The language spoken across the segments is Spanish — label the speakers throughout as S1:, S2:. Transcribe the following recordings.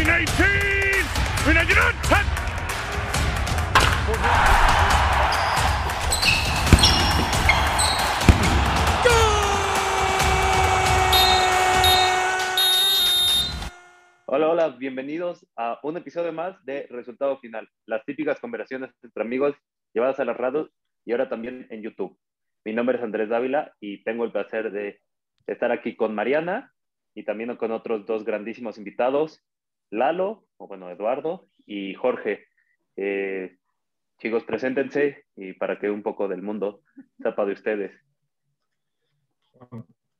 S1: 319! 319!
S2: Hola, hola, bienvenidos a un episodio más de Resultado Final, las típicas conversaciones entre amigos llevadas a las radios y ahora también en YouTube. Mi nombre es Andrés Dávila y tengo el placer de estar aquí con Mariana y también con otros dos grandísimos invitados, Lalo, o bueno, Eduardo y Jorge. Eh, chicos, preséntense y para que un poco del mundo sepa de ustedes.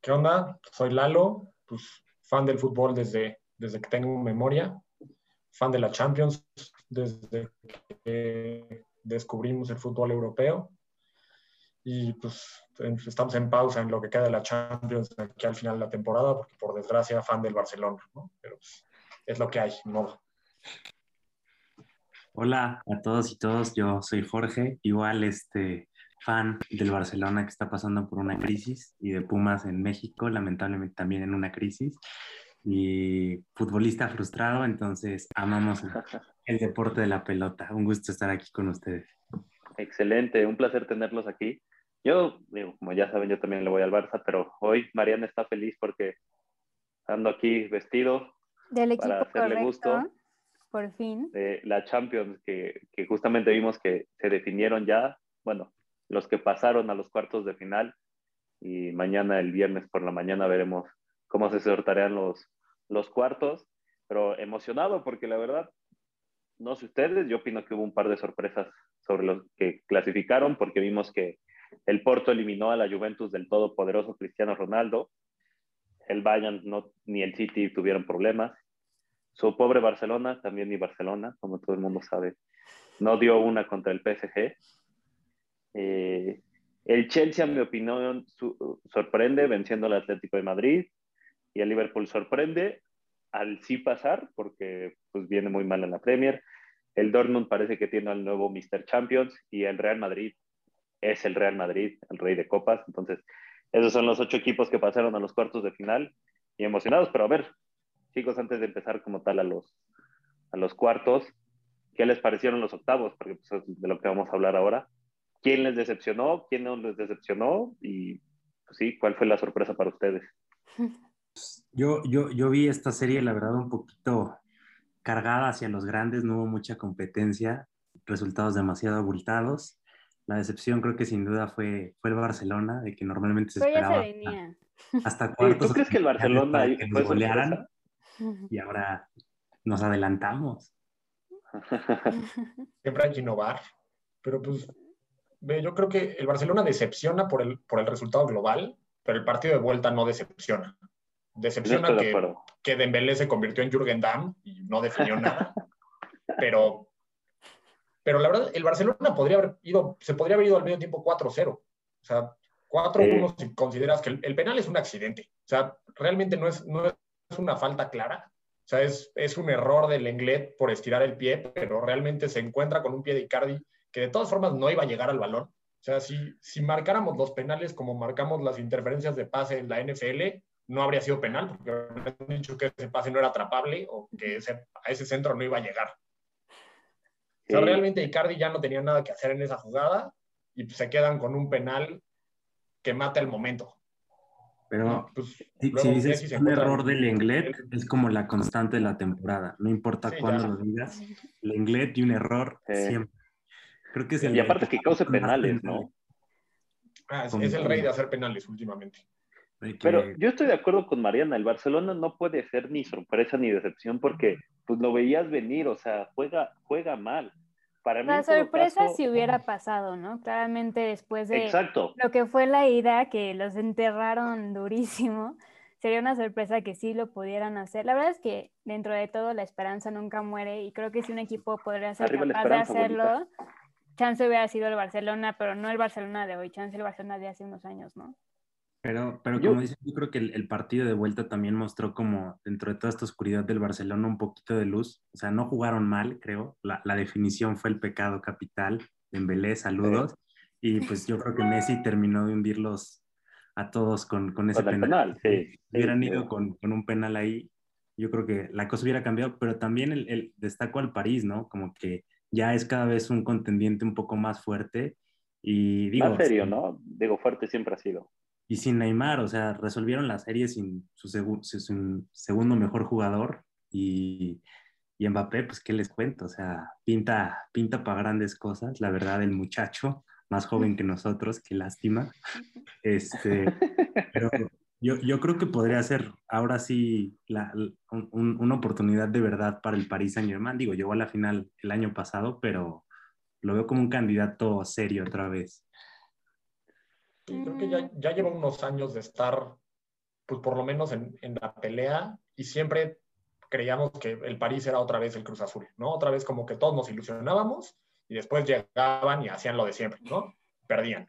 S3: ¿Qué onda? Soy Lalo, pues fan del fútbol desde, desde que tengo memoria, fan de la Champions desde que descubrimos el fútbol europeo y pues estamos en pausa en lo que queda de la Champions aquí al final de la temporada, porque por desgracia fan del Barcelona, ¿no? Pero pues, es lo que hay, modo.
S4: Hola a todos y todos, yo soy Jorge, igual este fan del Barcelona que está pasando por una crisis y de Pumas en México, lamentablemente también en una crisis y futbolista frustrado, entonces amamos el deporte de la pelota. Un gusto estar aquí con ustedes.
S2: Excelente, un placer tenerlos aquí. Yo, como ya saben, yo también le voy al Barça, pero hoy Mariana está feliz porque ando aquí vestido
S5: Del equipo
S2: para hacerle
S5: correcto,
S2: gusto
S5: por fin.
S2: de la Champions, que, que justamente vimos que se definieron ya, bueno, los que pasaron a los cuartos de final y mañana, el viernes por la mañana, veremos cómo se sortarían los, los cuartos, pero emocionado porque la verdad, no sé ustedes, yo opino que hubo un par de sorpresas sobre los que clasificaron porque vimos que el Porto eliminó a la Juventus del todopoderoso Cristiano Ronaldo. El Bayern no, ni el City tuvieron problemas. Su pobre Barcelona, también ni Barcelona, como todo el mundo sabe, no dio una contra el PSG. Eh, el Chelsea, en mi opinión, sorprende venciendo al Atlético de Madrid y el Liverpool sorprende al sí pasar porque pues viene muy mal en la Premier. El Dortmund parece que tiene al nuevo Mr. Champions y el Real Madrid es el Real Madrid, el rey de copas. Entonces, esos son los ocho equipos que pasaron a los cuartos de final y emocionados. Pero a ver, chicos, antes de empezar como tal a los, a los cuartos, ¿qué les parecieron los octavos? Porque pues, es de lo que vamos a hablar ahora. ¿Quién les decepcionó? ¿Quién no les decepcionó? Y pues, sí, ¿cuál fue la sorpresa para ustedes?
S4: Yo, yo, yo vi esta serie, la verdad, un poquito cargada hacia los grandes, no hubo mucha competencia, resultados demasiado abultados. La decepción creo que sin duda fue, fue el Barcelona, de que normalmente se
S5: Pero ya se
S4: esperaba
S5: venía.
S4: hasta
S2: Sí,
S4: cuartos.
S2: ¿Tú crees que el Barcelona
S4: para
S2: ahí
S4: que
S2: fue
S4: nos golearan
S2: sorpresa?
S4: Y ahora nos adelantamos?
S3: Siempre hay que innovar, pero pues ve, yo creo que el Barcelona decepciona por el, por el resultado global, pero el partido de vuelta no decepciona. Decepciona
S2: de
S3: que, que Dembélé se convirtió en Jürgen Damm y no definió nada. pero, pero la verdad, el Barcelona podría haber ido, se podría haber ido al medio tiempo 4-0. O sea, 4-1 si consideras que el, el penal es un accidente. O sea, realmente no es, no es una falta clara. O sea, es, es un error del Lenglet por estirar el pie, pero realmente se encuentra con un pie de Icardi que de todas formas no iba a llegar al balón. O sea, si, si marcáramos los penales como marcamos las interferencias de pase en la NFL, no habría sido penal, porque habrían dicho que ese pase no era atrapable o que ese, a ese centro no iba a llegar. O sea,
S2: Sí.
S3: realmente Icardi ya no tenía nada que hacer en esa jugada y se quedan con un penal que mata el momento.
S4: Pero
S3: Pues,
S4: si, dices un error del Lenglet, es como la constante de la temporada. No importa
S3: Sí,
S4: cuándo lo digas, Lenglet y un error
S2: Sí.
S4: siempre. Creo que es el
S2: Y aparte que cause penales, ¿no?
S3: Ah, es, es el rey de hacer penales últimamente.
S4: que-
S2: Pero yo estoy de acuerdo con Mariana, el Barcelona no puede ser ni sorpresa ni decepción porque pues lo veías venir, o sea, juega, juega mal. Para
S5: La sorpresa
S2: caso-
S5: si hubiera pasado, ¿no? Claramente después de
S2: Exacto.
S5: lo que fue la ida, que los enterraron durísimo, sería una sorpresa que sí lo pudieran hacer. La verdad es que dentro de todo la esperanza nunca muere y creo que si un equipo podría ser
S2: Arriba
S5: capaz de hacerlo, chance hubiera sido el Barcelona, pero no el Barcelona de hoy, chance el Barcelona de hace unos años, ¿no?
S4: Pero, pero
S2: Yo-
S4: como dices, yo creo que el, el partido de vuelta también mostró como dentro de toda esta oscuridad del Barcelona un poquito de luz. O sea, no jugaron mal, creo. La, la definición fue el pecado capital. Dembélé, saludos. Y pues yo creo que Messi terminó de hundirlos a todos con, con ese
S2: Con
S4: penal.
S2: penal, sí.
S4: Si hubieran
S2: Sí,
S4: ido
S2: sí.
S4: con, con un penal ahí, yo creo que la cosa hubiera cambiado, pero también el, el destaco al París, ¿no? Como que ya es cada vez un contendiente un poco más fuerte. Y digo,
S2: más serio, ¿no? Digo, fuerte siempre ha sido.
S4: Y sin Neymar, o sea, resolvieron la serie sin su, su segundo mejor jugador y, y, Mbappé, pues, ¿qué les cuento? O sea, pinta, pinta para grandes cosas, la verdad, el muchacho, más joven que nosotros, qué lástima. Este, pero yo, yo creo que podría ser ahora sí la, un, una oportunidad de verdad para el Paris Saint Germain. Digo, llegó a la final el año pasado, pero lo veo como un candidato serio otra vez.
S3: Sí, creo que ya, ya lleva unos años de estar, pues por lo menos en, en, la pelea y siempre creíamos que el París era otra vez el Cruz Azul, ¿no? Otra vez como que todos nos ilusionábamos y después llegaban y hacían lo de siempre, ¿no? Perdían.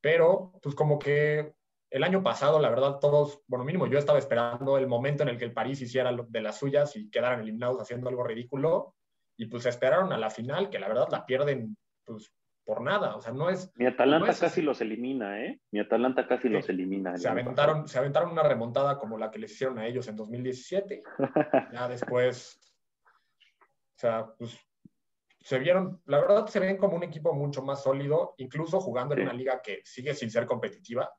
S3: Pero, pues como que el año pasado, la verdad, todos, bueno, mínimo yo estaba esperando el momento en el que el París hiciera de las suyas y quedaran eliminados haciendo algo ridículo. Y pues esperaron a la final, que la verdad la pierden pues por nada. O sea, no es.
S2: Mi Atalanta no es casi los elimina, ¿eh? Mi Atalanta casi sí. los elimina.
S3: Se aventaron, se aventaron una remontada como la que les hicieron a ellos en 2017. ya después. O sea, pues se vieron, la verdad se ven como un equipo mucho más sólido, incluso jugando en sí. una liga que sigue sin ser competitiva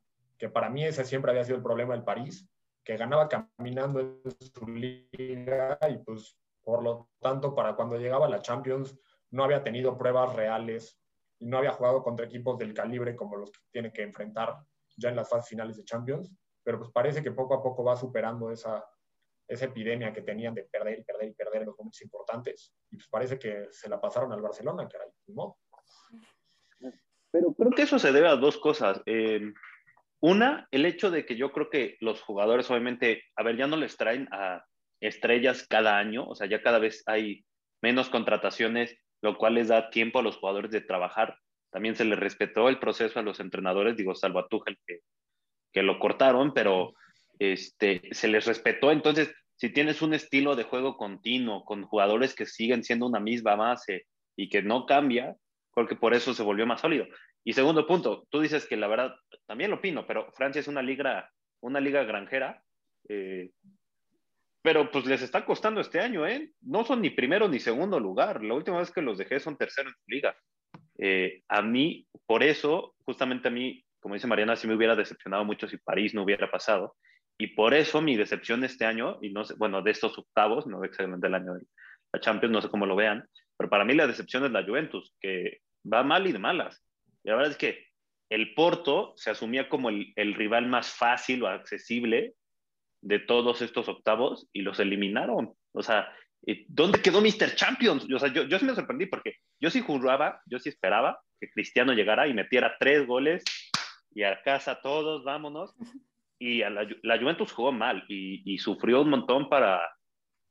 S3: que para mí ese siempre había sido el problema del París, que ganaba caminando en su liga y pues por lo tanto para cuando llegaba a la Champions no había tenido pruebas reales y no había jugado contra equipos del calibre como los que tiene que enfrentar ya en las fases finales de Champions, pero pues parece que poco a poco va superando esa, esa epidemia que tenían de perder y perder y perder en los momentos importantes y pues parece que se la pasaron al Barcelona, caray, ¿no?
S2: Pero creo que eso se debe a dos cosas. Eh, una, el hecho de que yo creo que los jugadores, obviamente, a ver, ya no les traen a estrellas cada año, o sea, ya cada vez hay menos contrataciones, lo cual les da tiempo a los jugadores de trabajar. También se les respetó el proceso a los entrenadores, digo, salvo a Tuchel, que, que lo cortaron, pero este, se les respetó. Entonces, si tienes un estilo de juego continuo, con jugadores que siguen siendo una misma base y que no cambia, porque por eso se volvió más sólido. Y segundo punto, tú dices que la verdad, también lo opino, pero Francia es una liga, una liga granjera, eh, pero pues les está costando este año, ¿eh? No son ni primero ni segundo lugar. La última vez que los dejé son tercero en su liga. Eh, a mí, por eso, justamente a mí, como dice Mariana, sí me hubiera decepcionado mucho si París no hubiera pasado. Y por eso mi decepción este año, y no sé, bueno, de estos octavos, no exactamente del año de la Champions, no sé cómo lo vean, pero para mí la decepción es la Juventus, que va mal y de malas. Y la verdad es que el Porto se asumía como el, el, rival más fácil o accesible de todos estos octavos y los eliminaron. O sea, ¿dónde quedó Mr. Champions? O sea, yo, yo sí me sorprendí porque yo sí juraba, yo sí esperaba que Cristiano llegara y metiera tres goles y a casa todos, vámonos. Y la, la Juventus jugó mal y, y, sufrió un montón para,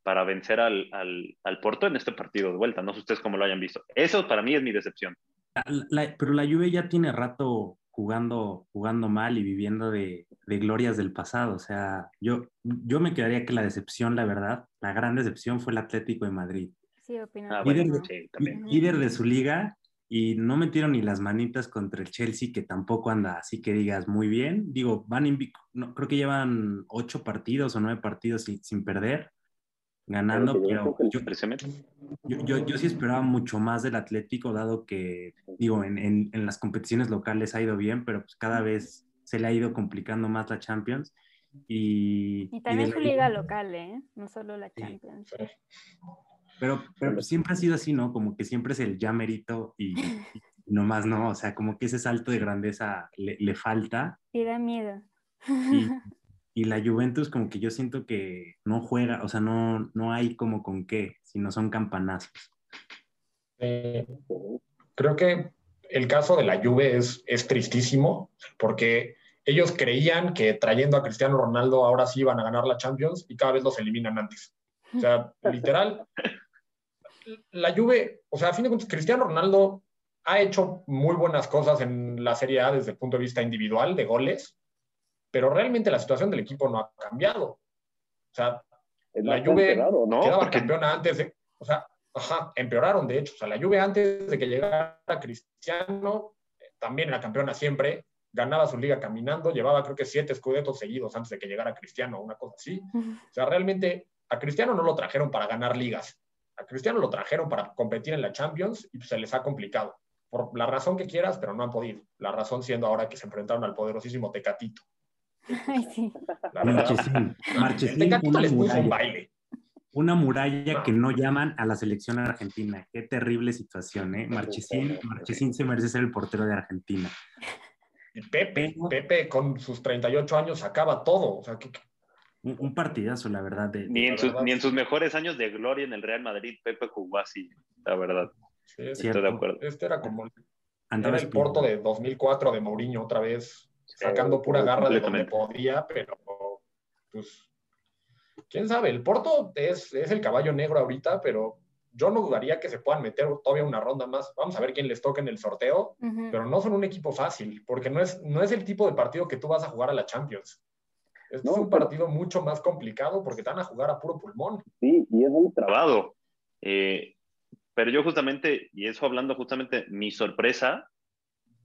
S2: para vencer al, al, al Porto en este partido de vuelta. No sé ustedes cómo lo hayan visto. Eso para mí es mi decepción.
S4: Pero la Juve ya tiene rato jugando, jugando mal y viviendo de, de, glorias del pasado. O sea, yo, yo me quedaría que la decepción, la verdad, la gran decepción fue el Atlético de Madrid.
S5: Sí, opino.
S2: Ah,
S4: líder,
S2: bueno,
S4: de,
S2: sí, también.
S4: líder de su liga y no metieron ni las manitas contra el Chelsea, que tampoco anda así que digas muy bien. Digo, van invicto, no, creo que llevan ocho partidos o nueve partidos sin, sin perder ganando, pero, pero yo, yo, yo, yo, sí esperaba mucho más del Atlético, dado que, digo, en, en, en, las competiciones locales ha ido bien, pero pues cada vez se le ha ido complicando más la Champions. Y,
S5: y también y su liga local, ¿eh? No solo la Champions. Sí.
S4: Pero, pero pues siempre ha sido así, ¿no? Como que siempre es el ya merito y, y nomás no, o sea, como que ese salto de grandeza le, le falta.
S5: Y da miedo.
S4: Y, y la Juventus como que yo siento que no juega, o sea, no, no hay como con qué, sino son campanazos.
S3: Eh, creo que el caso de la Juve es, es tristísimo porque ellos creían que trayendo a Cristiano Ronaldo ahora sí iban a ganar la Champions y cada vez los eliminan antes. O sea, literal, la Juve, o sea, a fin de cuentas, Cristiano Ronaldo ha hecho muy buenas cosas en la Serie A desde el punto de vista individual de goles, pero realmente la situación del equipo no ha cambiado. O sea, la Juve ¿no? quedaba Porque... campeona antes de, o sea, ajá, empeoraron de hecho. O sea, la Juve antes de que llegara Cristiano, también era campeona siempre, ganaba su liga caminando, llevaba creo que siete escudetos seguidos antes de que llegara Cristiano, una cosa así. O sea, realmente a Cristiano no lo trajeron para ganar ligas. A Cristiano lo trajeron para competir en la Champions y se les ha complicado. Por la razón que quieras, pero no han podido. La razón siendo ahora que se enfrentaron al poderosísimo Tecatito.
S5: Ay, sí.
S4: Marchesín,
S3: el
S4: Marchesín,
S3: Tecatito
S4: una
S3: les puso un
S4: muralla,
S3: baile.
S4: una muralla
S3: No.
S4: que no llaman a la selección argentina. Qué terrible situación, ¿eh? Marchesín, Marchesín se merece ser el portero de Argentina.
S3: Y Pepe, Pepe con sus 38 años acaba todo. O sea, que, que-
S4: Un, un partidazo, la verdad. De,
S2: Ni en,
S3: La
S2: sus,
S3: verdad.
S2: ni en sus mejores años de gloria en el Real Madrid, Pepe jugó así, la verdad.
S3: sí, este,
S4: Cierto.
S2: Estoy de acuerdo.
S3: este era como
S4: andaba
S3: era el. Porto de 2004 de Mourinho otra vez, sacando pura garra de donde podía, pero pues, quién sabe, el Porto es, es el caballo negro ahorita, pero yo no dudaría que se puedan meter todavía una ronda más. Vamos a ver quién les toca en el sorteo,
S5: Ujú.
S3: pero no son un equipo fácil, porque no es, no es el tipo de partido que tú vas a jugar a la Champions. Este
S2: No,
S3: es un
S2: pero-
S3: partido mucho más complicado porque te van a jugar a puro pulmón.
S2: Sí, y es muy trabado. Eh, pero yo justamente, y eso hablando justamente, mi sorpresa,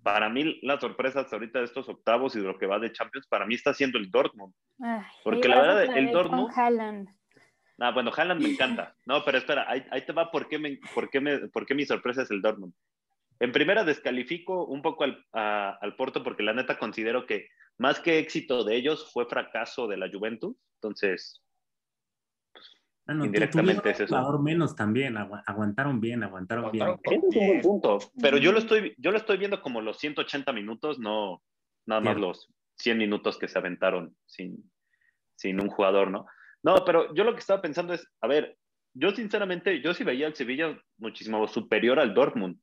S2: para mí la sorpresa hasta ahorita de estos octavos y de lo que va de Champions, para mí está siendo el Dortmund.
S5: Ay,
S2: Porque la verdad, el Dortmund-. Ah, bueno, Haaland me encanta. No, pero espera, ahí, ahí te va por qué, me, por, qué me, por qué mi sorpresa es el Dortmund. En primera, descalifico un poco al, a- al Porto porque la neta considero que más que éxito de ellos fue fracaso de la Juventus. Entonces,
S4: Bueno, tu-
S2: indirectamente es eso.
S4: jugador menos también, agu- aguantaron bien, aguantaron,
S3: Aguantaron
S4: bien.
S3: con
S2: ese es un buen
S3: 10.
S2: punto. Pero yo lo estoy, yo lo estoy viendo como los 180 minutos, no nada más los 100 minutos que se aventaron sin, sin un jugador, ¿no? No, pero yo lo que estaba pensando es, a ver, yo sinceramente, yo sí veía al Sevilla muchísimo superior al Dortmund.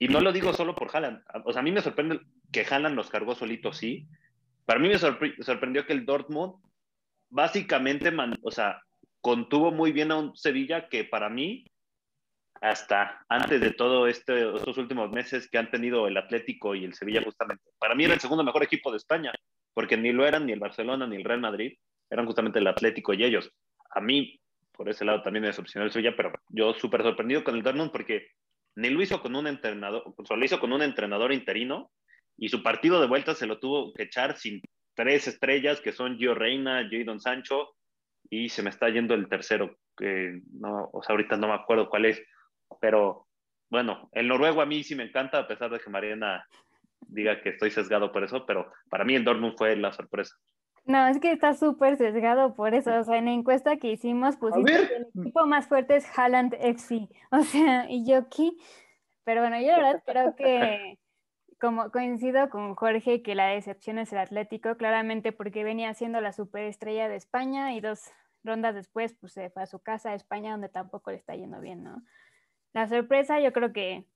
S2: Y no lo digo solo por Haaland. O sea, a mí me sorprende que Haaland los cargó solito, sí. Para mí me sorpre- sorprendió que el Dortmund básicamente, man- o sea, contuvo muy bien a un Sevilla que para mí, hasta antes de todo este, estos últimos meses que han tenido el Atlético y el Sevilla justamente, para mí era el segundo mejor equipo de España, porque ni lo eran ni el Barcelona ni el Real Madrid, eran justamente el Atlético y ellos. A mí, por ese lado también me decepcionó el Sevilla, pero yo súper sorprendido con el Dortmund porque ni lo hizo con un entrenador, lo hizo con un entrenador interino y su partido de vuelta se lo tuvo que echar sin tres estrellas que son Gio Reina, Jadon Sancho y se me está yendo el tercero, que no, o sea, ahorita no me acuerdo cuál es, pero bueno, el noruego a mí sí me encanta, a pesar de que Mariana diga que estoy sesgado por eso, pero para mí el Dortmund fue la sorpresa.
S5: No, es que está súper sesgado por eso. O sea, en la encuesta que hicimos pusiste que el equipo más fuerte es Haaland FC. O sea, y yo aquí. Pero bueno, yo la verdad creo que como coincido con Jorge que la decepción es el Atlético, claramente porque venía siendo la superestrella de España y dos rondas después pues se fue a su casa a España donde tampoco le está yendo bien, ¿no? La sorpresa yo creo que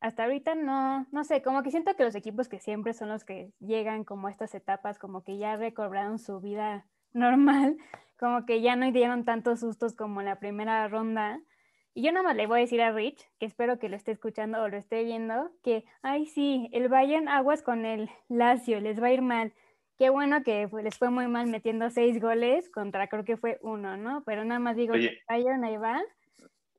S5: hasta ahorita no, no sé, como que siento que los equipos que siempre son los que llegan como a estas etapas, como que ya recobraron su vida normal, como que ya no dieron tantos sustos como en la primera ronda. Y yo nada más le voy a decir a Rich, que espero que lo esté escuchando o lo esté viendo, que, ay sí, el Bayern aguas con el Lazio, les va a ir mal. Qué bueno que fue- les fue muy mal metiendo seis goles contra creo que fue uno, ¿no? Pero nada más digo
S2: Oye.
S5: que Bayern ahí va.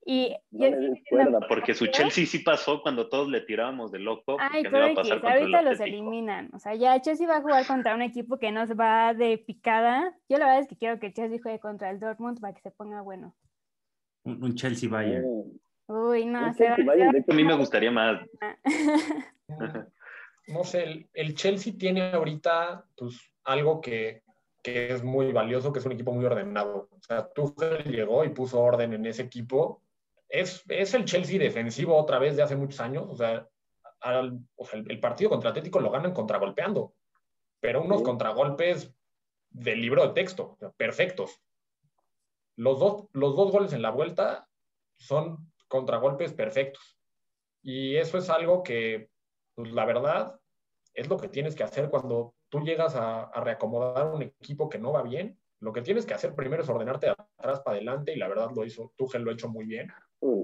S5: Y
S2: No
S5: yo sí
S2: des
S5: entiendo
S2: cuerda,
S5: por
S2: porque su. Chelsea sí pasó cuando todos le tirábamos de loco.
S5: Ay,
S2: porque no el
S5: ahorita los eliminan. O sea, ya Chelsea va a jugar contra un equipo que nos va de picada. Yo la verdad es que quiero que Chelsea juegue contra el Dortmund para que se ponga bueno.
S4: Un, un Chelsea Bayern.
S5: Uy, no,
S2: Un
S5: se va,
S2: Chelsea
S5: se
S2: Bayern,
S5: va
S2: de hecho, a mí me gustaría más.
S3: no sé, el, el Chelsea tiene ahorita pues, algo que, que es muy valioso, que es un equipo muy ordenado. O sea, Tuchel llegó y puso orden en ese equipo. Es, es el Chelsea defensivo otra vez de hace muchos años. O sea, al- o sea, el, el partido contra Atlético lo ganan contragolpeando, pero unos
S2: Sí.
S3: contragolpes del libro de texto, perfectos. Los dos, los dos goles en la vuelta son contragolpes perfectos. Y eso es algo que, pues la verdad, es lo que tienes que hacer cuando tú llegas a, a reacomodar un equipo que no va bien. Lo que tienes que hacer primero es ordenarte de atrás para adelante y la verdad lo hizo, Tuchel lo ha hecho muy bien.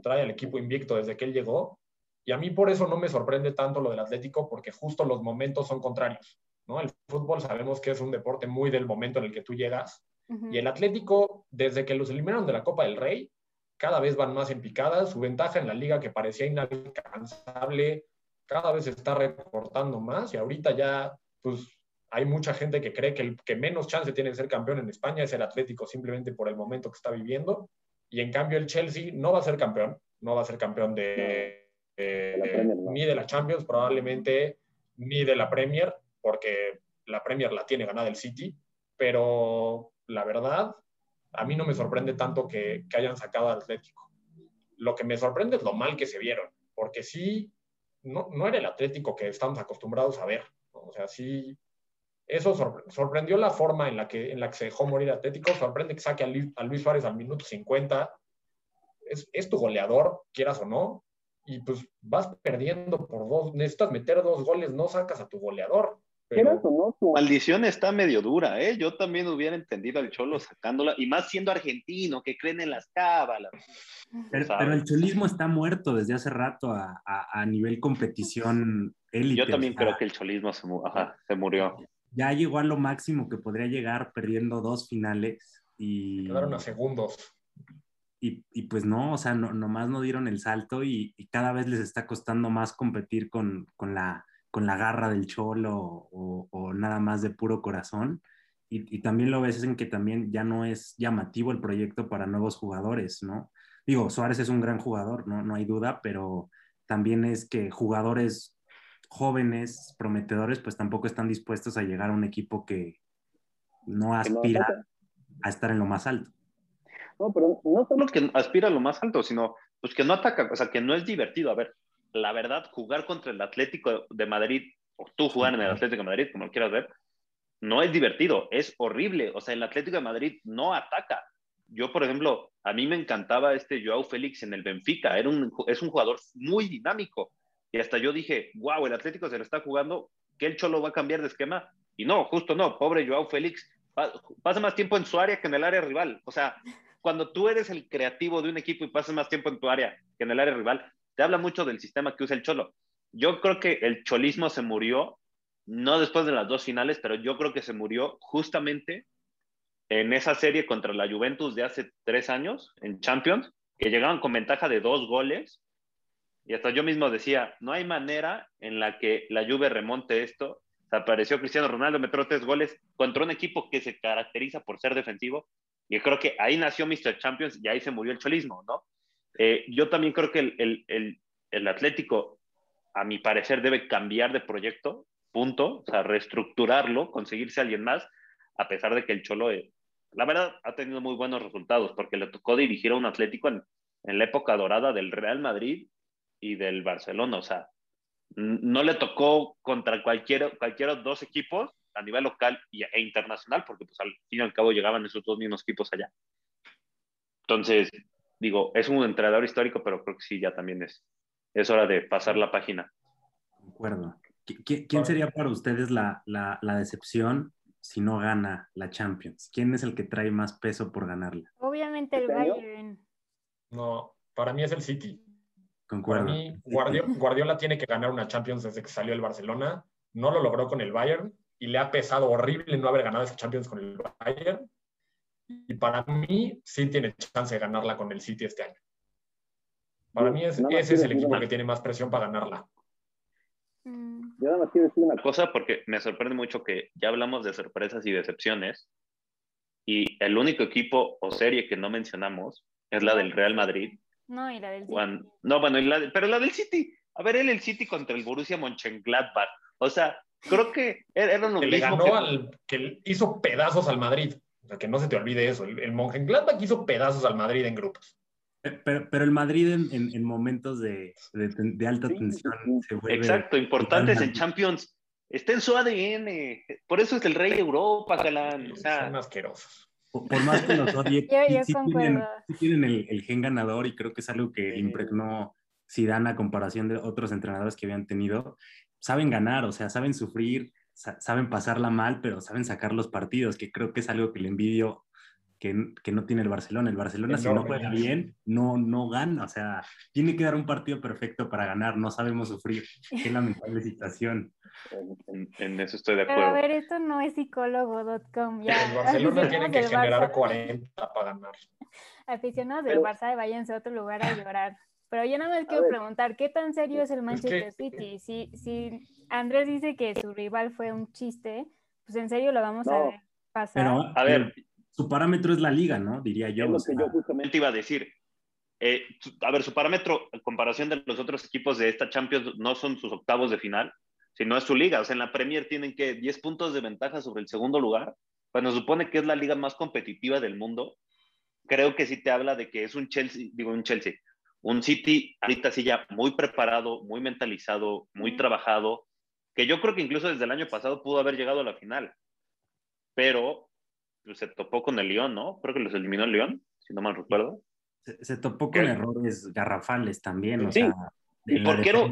S3: Trae al equipo invicto desde que él llegó y a mí por eso no me sorprende tanto lo del Atlético porque justo los momentos son contrarios. ¿no? El fútbol sabemos que es un deporte muy del momento en el que tú llegas Y el Atlético, desde que los eliminaron de la Copa del Rey, cada vez van más en picada. Su ventaja en la liga que parecía inalcanzable, cada vez se está recortando más y ahorita ya, pues, hay mucha gente que cree que el que menos chance tiene de ser campeón en España es el Atlético simplemente por el momento que está viviendo. Y en cambio el Chelsea no va a ser campeón, no va a ser campeón de, ni de la Champions, probablemente ni de la Premier, porque la Premier la tiene ganada el City. Pero la verdad, a mí no me sorprende tanto que, hayan sacado al Atlético. Lo que me sorprende es lo mal que se vieron, porque sí, no, no era el Atlético que estamos acostumbrados a ver. O sea, sí, eso sorprendió la forma en la, que, en la que se dejó morir Atlético. Sorprende que saque a Luis, Suárez al minuto 50. Es, es, tu goleador, quieras o no. Y pues vas perdiendo por dos. Necesitas meter dos goles, no sacas a tu goleador.
S2: Pero... o no, tu maldición está medio dura, ¿eh? Yo también hubiera entendido al Cholo sacándola, y más siendo argentino, que creen en las cábalas.
S4: Pero, el cholismo está muerto desde hace rato a, a, nivel competición élite.
S2: Yo también creo que el cholismo se, se murió
S4: ya llegó a lo máximo que podría llegar perdiendo dos finales y...
S3: Quedaron a segundos.
S4: Y, y, pues no, o sea, no, nomás no dieron el salto y, y cada vez les está costando más competir con, con, la, con la garra del cholo o, o nada más de puro corazón. Y, y, también lo ves en que también ya no es llamativo el proyecto para nuevos jugadores, ¿no? Digo, Suárez es un gran jugador, no, no hay duda, pero también es que jugadores jóvenes, prometedores, pues tampoco están dispuestos a llegar a un equipo que no aspira a estar en lo más alto.
S2: No, pero no solo que aspira a lo más alto, sino pues que no ataca, o sea, que no es divertido. A ver, la verdad, jugar contra el Atlético de Madrid, o tú jugar en el Atlético de Madrid, como lo quieras ver, no es divertido, es horrible. O sea, el Atlético de Madrid no ataca. Yo, por ejemplo, a mí me encantaba este Joao Félix en el Benfica, Era un, es un jugador muy dinámico y hasta yo dije, wow, el Atlético se lo está jugando, que el Cholo va a cambiar de esquema. Y no, justo no, pobre Joao Félix, pasa más tiempo en su área que en el área rival. O sea, cuando tú eres el creativo de un equipo y pasas más tiempo en tu área que en el área rival, te habla mucho del sistema que usa el Cholo. Yo creo que el cholismo se murió, no después de las dos finales, pero yo creo que se murió justamente en esa serie contra la Juventus de hace tres años, en Champions, que llegaban con ventaja de dos goles y hasta yo mismo decía, no hay manera en la que la Juve remonte esto. Apareció Cristiano Ronaldo, metió tres goles contra un equipo que se caracteriza por ser defensivo. Y creo que ahí nació Mr. Champions y ahí se murió el cholismo, ¿no? Eh, yo también creo que el, el, el, el, Atlético, a mi parecer, debe cambiar de proyecto, punto, o sea, reestructurarlo, conseguirse a alguien más, a pesar de que el Cholo, eh, la verdad, ha tenido muy buenos resultados, porque le tocó dirigir a un Atlético en, en la época dorada del Real Madrid y del Barcelona. O sea, no le tocó contra cualquiera, cualquiera dos equipos a nivel local e internacional, porque pues al fin y al cabo llegaban esos dos mismos equipos allá. Entonces, digo, es un entrenador histórico, pero creo que sí, ya también es, es hora de pasar la página.
S4: De acuerdo. ¿Quién sería para ustedes la, la, la decepción si no gana la Champions? ¿Quién es el que trae más peso por ganarla?
S5: Obviamente el Bayern.
S3: No, para mí es el City.
S4: Concuerdo.
S3: Para mí, Guardiola, tiene que ganar una Champions desde que salió el Barcelona. No lo logró con el Bayern y le ha pesado horrible no haber ganado esa Champions con el Bayern. Y para mí sí tiene chance de ganarla con el City este año. Para mí ese es el equipo que tiene más presión para ganarla.
S2: Mm. Yo nada más quiero decir una cosa porque me sorprende mucho que ya hablamos de sorpresas y decepciones y el único equipo o serie que no mencionamos es la del Real Madrid
S5: no, y la del City.
S2: no, bueno, pero la del City. A ver, él el City contra el Borussia Mönchengladbach. O sea, creo que era lo
S3: que le ganó al que hizo pedazos al Madrid. O sea, que no se te olvide eso. El, el Mönchengladbach hizo pedazos al Madrid en grupos.
S4: Pero, pero el Madrid en, en, momentos de, de, alta tensión
S2: se vuelve Exacto, importantes en Champions. Está en su ADN. Por eso es el rey de Europa, Galán. O sea,
S3: son asquerosos
S4: por más que los odie, sí, tienen, el, gen ganador y creo que es algo que impregnó Zidane a comparación de otros entrenadores que habían tenido. Saben ganar, o sea, saben sufrir, saben pasarla mal, pero saben sacar los partidos, que creo que es algo que le envidio que, que, no tiene el Barcelona. El Barcelona, si no juega bien, no, no gana. O sea, tiene que dar un partido perfecto para ganar. No sabemos sufrir. Qué lamentable situación.
S2: En, eso estoy de acuerdo.
S5: Pero a ver, esto no es psicólogo.com.
S3: El Barcelona tiene que generar 40 para ganar.
S5: Aficionados del Barça, váyanse a otro lugar a llorar. Pero yo nada más quiero preguntar, ¿qué tan serio es el Manchester City? Si, si Andrés dice que su rival fue un chiste, pues en serio lo vamos a
S2: No.
S5: ver pasar.
S4: Pero,
S2: A ver,
S4: su parámetro es la liga, ¿no? Diría yo.
S2: es lo
S4: sea,
S2: que yo justamente iba a decir. Eh, su- a ver, su parámetro en comparación de los otros equipos de esta Champions no son sus octavos de final, sino es su liga. O sea, en la Premier tienen que 10 puntos de ventaja sobre el segundo lugar, cuando se supone que es la liga más competitiva del mundo. Creo que sí te habla de que es un Chelsea, digo un Chelsea, un City ahorita sí ya muy preparado, muy mentalizado, muy trabajado, que yo creo que incluso desde el año pasado pudo haber llegado a la final. Pero pues, se topó con el León, ¿no? Creo que los eliminó el León, si no mal recuerdo.
S4: se, se topó con
S2: ¿Qué?
S4: errores garrafales también, o
S2: Sí.
S4: sea.
S2: ¿Y por qué.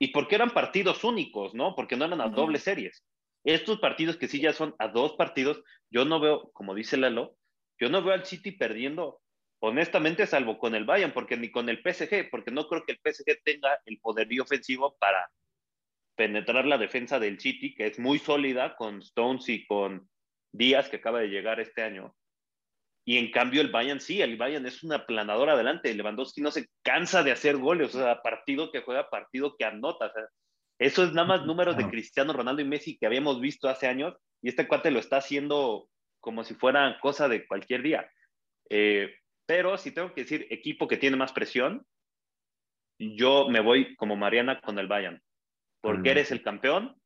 S2: Y porque eran partidos únicos, ¿no? Porque no eran a
S5: Ujú.
S2: dobles series. Estos partidos que sí ya son a dos partidos, yo no veo, como dice Lalo, yo no veo al City perdiendo, honestamente, salvo con el Bayern, porque ni con el PSG, porque no creo que el PSG tenga el poderío ofensivo para penetrar la defensa del City, que es muy sólida con Stones y con Díaz, que acaba de llegar este año. Y en cambio el Bayern sí, el Bayern es una planadora adelante. Lewandowski no se cansa de hacer goles, o sea, partido que juega, partido que anota. o sea, eso es nada más números de. Cristiano Ronaldo y Messi que habíamos visto hace años y este cuate lo está haciendo como si fuera cosa de cualquier día. Eh, pero si tengo que decir equipo que tiene más presión, yo me voy como Mariana con el Bayern. Porque
S4: Mm.
S2: eres el campeón,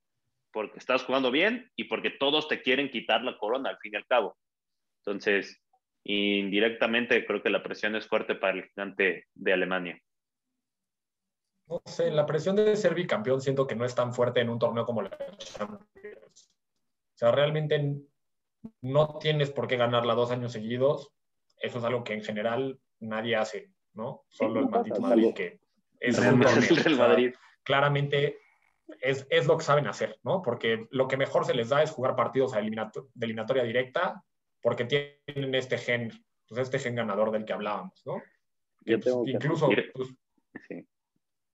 S2: porque estás jugando bien y porque todos te quieren quitar la corona al fin y al cabo. Entonces, indirectamente creo que la presión es fuerte para el gigante de Alemania.
S3: No sé, la presión de ser bicampeón siento que no es tan fuerte en un torneo como la Champions. O sea, realmente no tienes por qué ganarla dos años seguidos. Eso es algo que en general nadie hace, ¿no? Solo el
S2: no pasa,
S3: maldito Madrid que es.
S2: El
S3: O sea,
S2: Madrid.
S3: claramente es, es lo que saben hacer, ¿no? Porque lo que mejor se les da es jugar partidos a eliminato- de eliminatoria directa, porque tienen este gen, pues este gen ganador del que hablábamos, ¿no? Que, pues, incluso pues,
S2: Sí.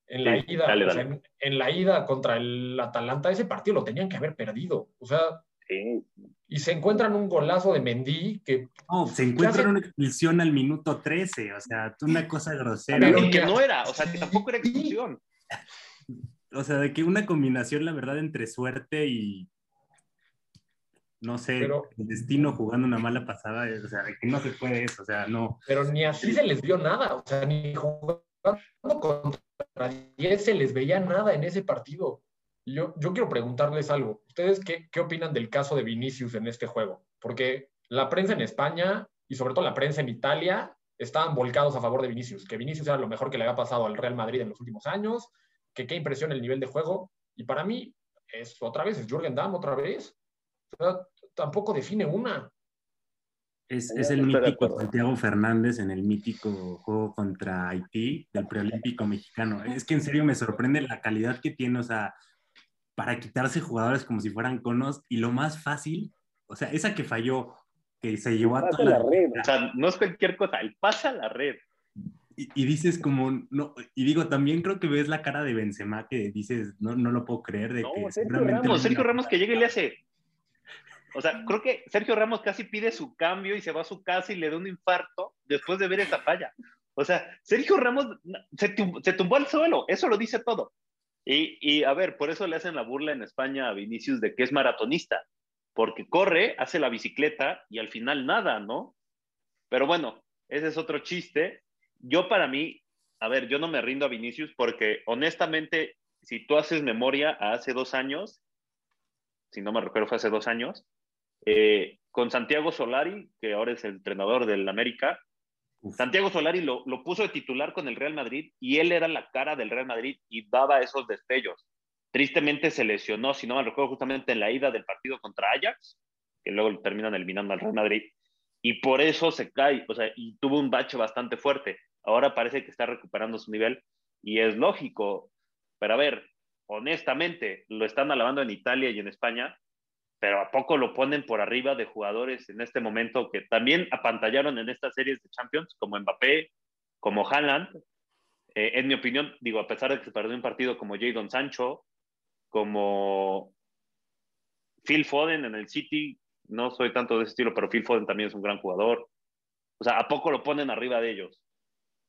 S3: en la
S2: Sí,
S3: ida,
S2: dale,
S3: sea,
S2: dale.
S3: en, en la ida contra el Atalanta, ese partido lo tenían que haber perdido. O sea,
S2: Sí.
S3: y se encuentran un golazo de Mendy que
S4: No, se encuentra una expulsión al minuto 13, o sea, una cosa grosera.
S3: Pero
S2: que no era, o sea, que tampoco era expulsión.
S4: O sea, de que una combinación, la verdad, entre suerte y. No sé,
S3: Pero-
S4: el destino jugando una mala pasada, o sea, de que no se puede eso, o sea, no.
S3: pero ni así se les vio nada, o sea, ni jugando contra 10 se les veía nada en ese partido. Yo, yo quiero preguntarles algo. ¿Ustedes qué, qué opinan del caso de Vinicius en este juego? Porque la prensa en España y sobre todo la prensa en Italia estaban volcados a favor de Vinicius, que Vinicius era lo mejor que le había pasado al Real Madrid en los últimos años, que qué impresión el nivel de juego. Y para mí es otra vez, es Jürgen Damm otra vez. O sea, tampoco define una.
S4: Es, es el mítico. Santiago Fernández en el mítico juego contra Haití del preolímpico mexicano. Es que en serio me sorprende la calidad que tiene, o sea, para quitarse jugadores como si fueran conos y lo más fácil, o sea, esa que falló, que se llevó a toda
S2: la
S4: la
S2: red. O sea, no es cualquier cosa, el pasa a la red.
S4: Y, y dices como, no, y digo, también creo que ves la cara de Benzema que dices, no, no lo puedo creer de
S2: No,
S4: que
S2: Sergio
S4: seguramente
S2: Ramos, Sergio Ramos que llega y le hace. O sea, creo que Sergio Ramos casi pide su cambio y se va a su casa y le da un infarto después de ver esa falla. O sea, Sergio Ramos se, tum- se tumbó al suelo, eso lo dice todo. Y, a ver, por eso le hacen la burla en España a Vinicius de que es maratonista, porque corre, hace la bicicleta y al final nada, ¿no? Pero bueno, ese es otro chiste. Yo para mí, a ver, yo no me rindo a Vinicius porque honestamente, si tú haces memoria a hace dos años, si no me recuerdo fue hace dos años, eh, con Santiago Solari, que ahora es el entrenador del América. Santiago Solari lo, lo puso de titular con el Real Madrid y él era la cara del Real Madrid y daba esos destellos. Tristemente se lesionó, si no me recuerdo, justamente en la ida del partido contra Ajax, que luego terminan eliminando al Real Madrid, y por eso se cae, o sea, y tuvo un bache bastante fuerte. Ahora parece que está recuperando su nivel y es lógico, pero a ver, honestamente, lo están alabando en Italia y en España, pero ¿a poco lo ponen por arriba de jugadores en este momento que también apantallaron en estas series de Champions, como Mbappé, como Haaland? Eh, en mi opinión, digo, a pesar de que se perdió un partido como Jadon Sancho, como Phil Foden en el City, no soy tanto de ese estilo, pero Phil Foden también es un gran jugador. O sea, ¿a poco lo ponen arriba de ellos?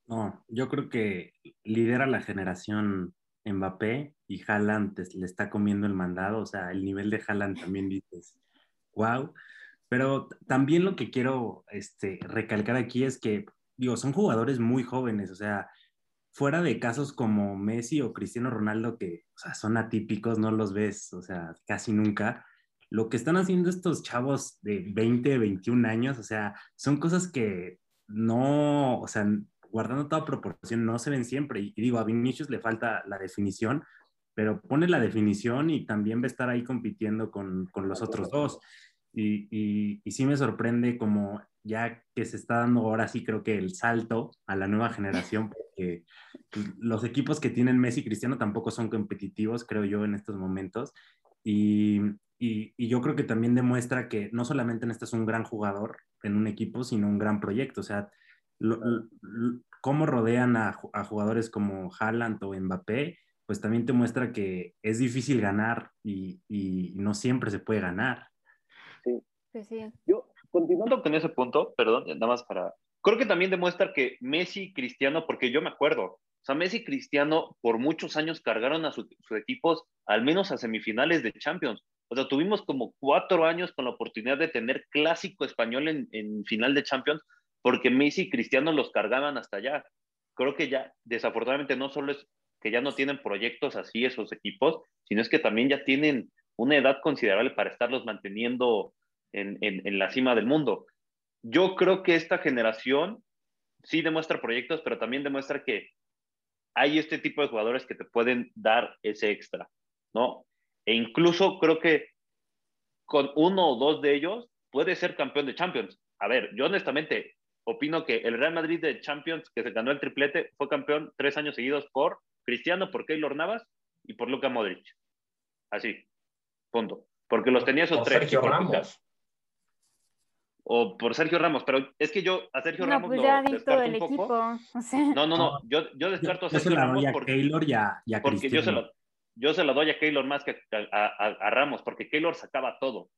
S4: No, yo creo que lidera la generación Mbappé y Haaland le está comiendo el mandado, o sea, el nivel de Haaland también dices, wow. Pero también lo que quiero este, recalcar aquí es que, digo, son jugadores muy jóvenes, o sea, fuera de casos como Messi o Cristiano Ronaldo, que o sea, son atípicos, no los ves, o sea, casi nunca. Lo que están haciendo estos chavos de 20, 21 años, o sea, son cosas que no, o sea, guardando toda proporción, no se ven siempre. Y, digo, a Vinicius le falta la definición, pero pone la definición y también va a estar ahí compitiendo con, con los otros dos. Y, y, y, sí me sorprende como ya que se está dando ahora sí creo que el salto a la nueva generación, porque los equipos que tienen Messi y Cristiano tampoco son competitivos, creo yo, en estos momentos. Y, y, yo creo que también demuestra que no solamente este es un gran jugador en un equipo, sino un gran proyecto. O sea, cómo rodean a, a, jugadores como Haaland o Mbappé, pues también te muestra que es difícil ganar y, y no siempre se puede ganar.
S2: Sí. Pues sí. Yo, continuando con ese punto, perdón, nada más para... Creo que también demuestra que Messi y Cristiano, porque yo me acuerdo, o sea, Messi y Cristiano por muchos años cargaron a sus equipos al menos a semifinales de Champions. O sea, tuvimos como cuatro años con la oportunidad de tener clásico español en, en final de Champions, porque Messi y Cristiano los cargaban hasta allá. Creo que ya, desafortunadamente, no solo es que ya no tienen proyectos así esos equipos, sino es que también ya tienen una edad considerable para estarlos manteniendo en, en, en la cima del mundo. Yo creo que esta generación sí demuestra proyectos, pero también demuestra que hay este tipo de jugadores que te pueden dar ese extra, ¿no? E incluso creo que con uno o dos de ellos puede ser campeón de Champions. A ver, yo honestamente opino que el Real Madrid de Champions, que se ganó el triplete, fue campeón tres años seguidos por Cristiano, por Keylor Navas y por Luka Modric. Así, punto. Porque los tenía esos tres.
S3: Sergio Ramos.
S2: O por Sergio Ramos, pero es que yo a Sergio Ramos
S5: pues ya descarto un poco. Equipo.
S2: No, no, no, yo, yo descarto
S4: a Sergio Ramos porque, Keylor y a,
S2: porque yo se lo, yo se lo doy a Keylor más que a, Ramos, porque Keylor sacaba todo.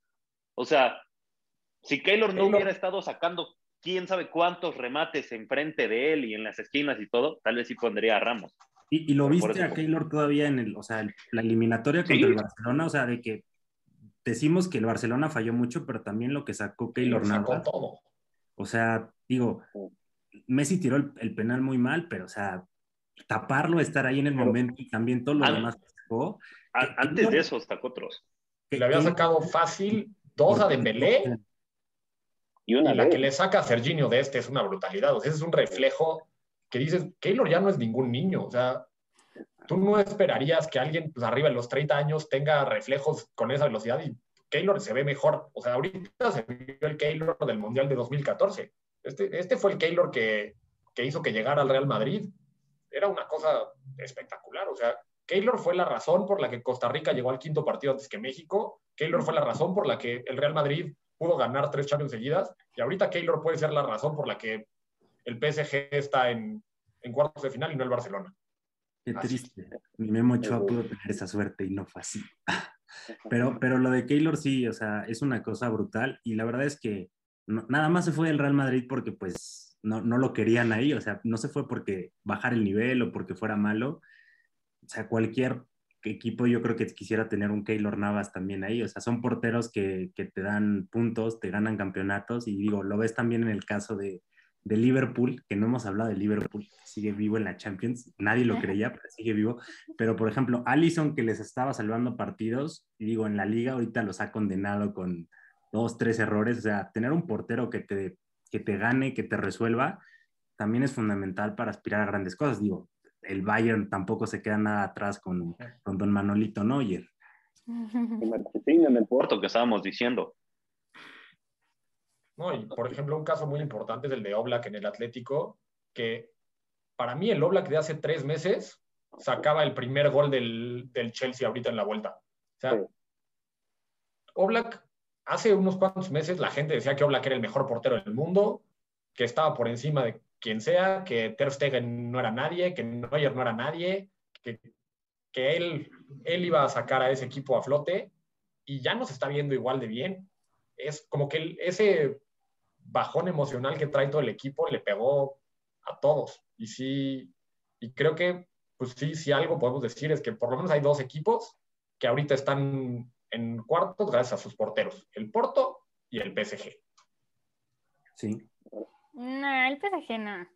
S2: O sea, si Keylor no hubiera estado sacando quién sabe cuántos remates enfrente de él y en las esquinas y todo, tal vez sí pondría a Ramos.
S4: Y, lo viste a Keylor todavía en el, o sea, la eliminatoria contra el Barcelona, o sea, de que decimos que el Barcelona falló mucho, pero también lo que sacó Keylor
S3: sacó todo.
S4: O sea, digo, Messi tiró el, penal muy mal, pero o sea, taparlo, estar ahí en el momento y también todo lo demás
S2: antes de eso sacó otros.
S3: Le había sacado fácil dos a Dembélé y, una la que le saca a Serginho de este es una brutalidad. O sea, ese es un reflejo que dices, Keylor ya no es ningún niño. O sea, tú no esperarías que alguien pues, arriba de los 30 años tenga reflejos con esa velocidad y Keylor se ve mejor. O sea, ahorita se vio el Keylor del Mundial de 2014. Este, este fue el Keylor que, que hizo que llegara al Real Madrid. Era una cosa espectacular. O sea, Keylor fue la razón por la que Costa Rica llegó al quinto partido antes que México. Keylor fue la razón por la que el Real Madrid pudo ganar tres Champions seguidas. Y ahorita Keylor puede ser la razón por la que el PSG está en, en cuartos de final y no el Barcelona.
S4: Qué triste. Mi Memo Ochoa pudo tener esa suerte y no fue así. Pero, pero lo de Keylor sí, o sea, es una cosa brutal. Y la verdad es que nada más se fue del Real Madrid porque pues no, no lo querían ahí. O sea, no se fue porque bajar el nivel o porque fuera malo o sea, cualquier equipo yo creo que quisiera tener un Keylor Navas también ahí, o sea, son porteros que, que te dan puntos, te ganan campeonatos y digo, lo ves también en el caso de, de Liverpool, que no hemos hablado de Liverpool, sigue vivo en la Champions, nadie lo creía, pero sigue vivo, pero por ejemplo, Allison que les estaba salvando partidos, y digo, en la liga ahorita los ha condenado con dos, tres errores, o sea, tener un portero que te, que te gane, que te resuelva, también es fundamental para aspirar a grandes cosas, digo, el Bayern tampoco se queda nada atrás con, con don Manolito Neuer.
S2: en el Porto que estábamos diciendo.
S3: No, y por ejemplo, un caso muy importante es el de Oblak en el Atlético, que para mí el Oblak de hace tres meses sacaba el primer gol del, del Chelsea ahorita en la vuelta. O sea, Oblak, hace unos cuantos meses la gente decía que Oblak era el mejor portero del mundo, que estaba por encima de quien sea, que Ter Stegen no era nadie, que Neuer no era nadie, que, que él, él iba a sacar a ese equipo a flote y ya no se está viendo igual de bien. Es como que ese bajón emocional que trae todo el equipo le pegó a todos. Y sí, y creo que pues sí, sí algo podemos decir es que por lo menos hay dos equipos que ahorita están en cuartos gracias a sus porteros, el Porto y el PSG.
S4: Sí.
S5: No, el PSG no.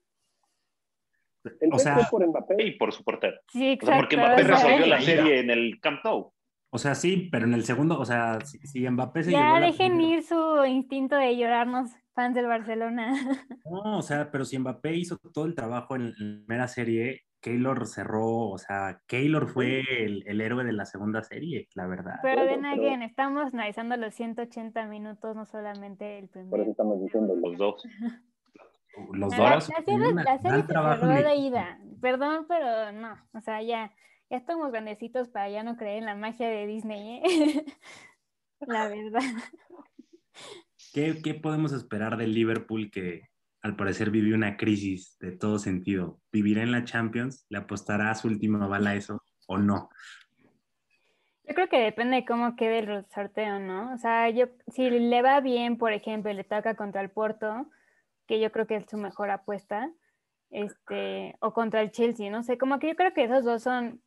S1: El
S4: O sea-
S1: PSG por Mbappé.
S2: Y por su portero.
S5: Sí,
S2: O sea,
S5: exacto.
S2: porque Mbappé
S5: o sea,
S2: resolvió la serie en el Camp Nou.
S4: O sea, sí, pero en el segundo, o sea, si, si Mbappé se
S5: Ya dejen ir su instinto de llorarnos, fans del Barcelona.
S4: No, o sea, pero si Mbappé hizo todo el trabajo en la primera serie, Keylor cerró, o sea, Keylor fue el, el héroe de la segunda serie, la verdad.
S5: Pero
S1: Bueno,
S5: then
S1: pero-
S5: again, estamos analizando los 180 minutos, no solamente el
S1: Por eso
S5: primero.
S1: estamos diciendo.
S2: Los dos.
S4: Los
S5: La, la
S4: dos.
S5: serie,
S4: una
S5: la serie se
S4: trabajo
S5: cerró de
S4: equipo.
S5: ida. Perdón, pero no. O sea, ya, ya estamos grandecitos para ya no creer en la magia de Disney, ¿eh? La verdad.
S4: ¿Qué, podemos esperar del Liverpool que al parecer vivió una crisis de todo sentido? ¿Vivirá en la Champions? ¿Le apostará su última bala a eso o no?
S5: Yo creo que depende de cómo quede el sorteo, ¿no? O sea, yo, si le va bien, por ejemplo, le toca contra el Porto, que yo creo que es su mejor apuesta, este, o contra el Chelsea, no sé, como que yo creo que esos dos son